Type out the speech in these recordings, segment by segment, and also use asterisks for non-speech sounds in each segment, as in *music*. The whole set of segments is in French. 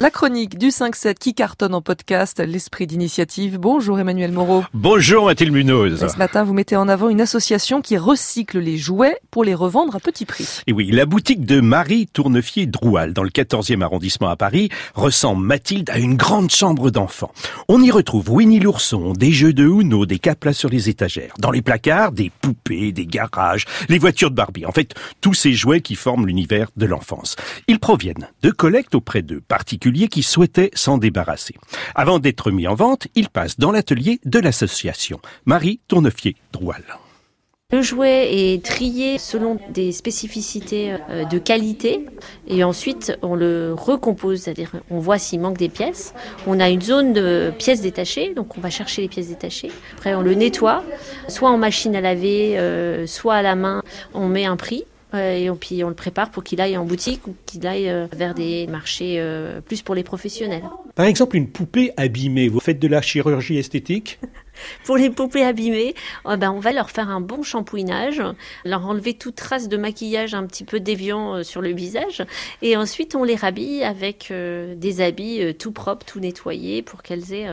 La chronique du 5-7 qui cartonne en podcast, l'esprit d'initiative. Bonjour Emmanuel Moreau. Bonjour Mathilde Munoz. ce matin, vous mettez en avant une association qui recycle les jouets pour les revendre à petit prix. Et oui, la boutique de Marie Tournefier Droual, dans le 14e arrondissement à Paris, ressemble Mathilde à une grande chambre d'enfants. On y retrouve Winnie l'ourson, des jeux de Uno, des caplas sur les étagères. Dans les placards, des poupées, des garages, les voitures de Barbie. En fait, tous ces jouets qui forment l'univers de l'enfance. Ils proviennent de collectes auprès de particuliers qui souhaitait s'en débarrasser. Avant d'être mis en vente, il passe dans l'atelier de l'association Marie Tournefier-Droual. Le jouet est trié selon des spécificités euh, de qualité et ensuite on le recompose, c'est-à-dire on voit s'il manque des pièces. On a une zone de pièces détachées, donc on va chercher les pièces détachées. Après on le nettoie, soit en machine à laver, euh, soit à la main. On met un prix et puis on le prépare pour qu'il aille en boutique ou qu'il aille euh, vers des marchés euh, plus pour les professionnels. Par exemple, une poupée abîmée, vous faites de la chirurgie esthétique? Pour les poupées abîmées, oh ben on va leur faire un bon shampouinage, leur enlever toute trace de maquillage un petit peu déviant euh, sur le visage, et ensuite on les rhabille avec euh, des habits euh, tout propres, tout nettoyés, pour qu'elles aient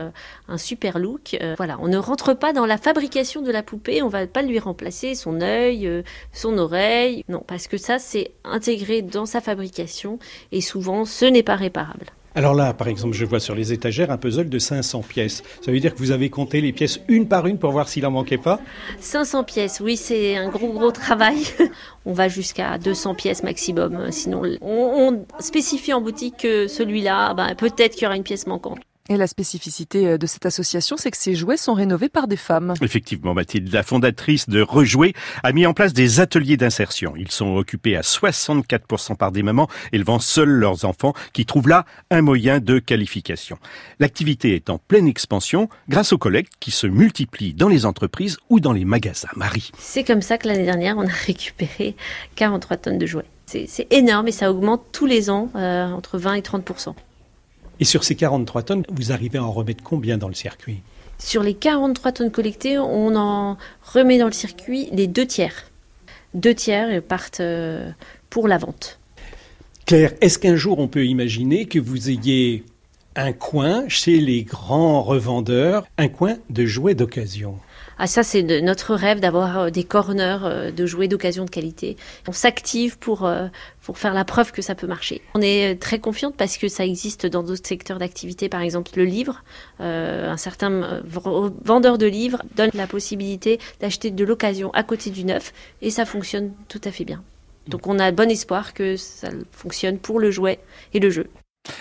un super look. voilà, on ne rentre pas dans la fabrication de la poupée, on va pas lui remplacer son œil, son oreille, non, parce que ça c'est intégré dans sa fabrication, et souvent ce n'est pas réparable. Alors là, par exemple, je vois sur les étagères un puzzle de 500 pièces. Ça veut dire que vous avez compté les pièces une par une pour voir s'il en manquait pas 500 pièces, oui, c'est un gros gros travail. *laughs* on va jusqu'à 200 pièces maximum. Sinon, on, spécifie en boutique que celui-là, ben, peut-être qu'il y aura une pièce manquante. Et la spécificité euh, de cette association, c'est que ces jouets sont rénovés par des femmes. Effectivement, Mathilde, la fondatrice de Rejouer a mis en place des ateliers d'insertion. Ils sont occupés à 64% par des mamans élevant seuls leurs enfants qui trouvent là un moyen de qualification. L'activité est en pleine expansion grâce aux collectes qui se multiplient dans les entreprises ou dans les magasins. Marie. C'est comme ça que l'année dernière, on a *laughs* récupéré 43 tonnes de jouets. C'est énorme et ça augmente tous les ans euh, entre 20 et 30 et sur ces 43 tonnes, vous arrivez à en remettre combien dans le circuit? Sur les 43 tonnes collectées, on en remet dans le circuit les deux tiers. Deux tiers partent euh, pour la vente. Claire, est-ce qu'un jour on peut imaginer que vous ayez un coin chez les grands revendeurs, un coin de jouets d'occasion ah ça c'est notre rêve d'avoir euh, des corners euh, de jouets d'occasion de qualité. On s'active pour euh, pour faire la preuve que ça peut marcher. On est très confiante parce que ça existe dans d'autres secteurs d'activité, par exemple le livre. un certain vendeur de livres donne la possibilité d'acheter de l'occasion à côté du neuf et ça fonctionne tout à fait bien. Donc on a bon espoir que ça fonctionne pour le jouet et le jeu.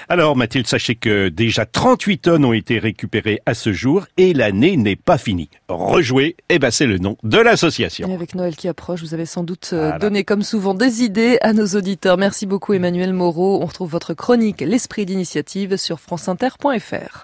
Alors Mathilde, sachez que déjà 38 tonnes ont été récupérées à ce jour et l'année n'est pas finie. Rejouer, eh ben c'est le nom de l'association. Avec Noël qui approche, vous avez sans doute euh, donné comme souvent des idées à nos auditeurs. Merci beaucoup Emmanuel Moreau. On retrouve votre chronique L'esprit d'initiative sur franceinter.fr.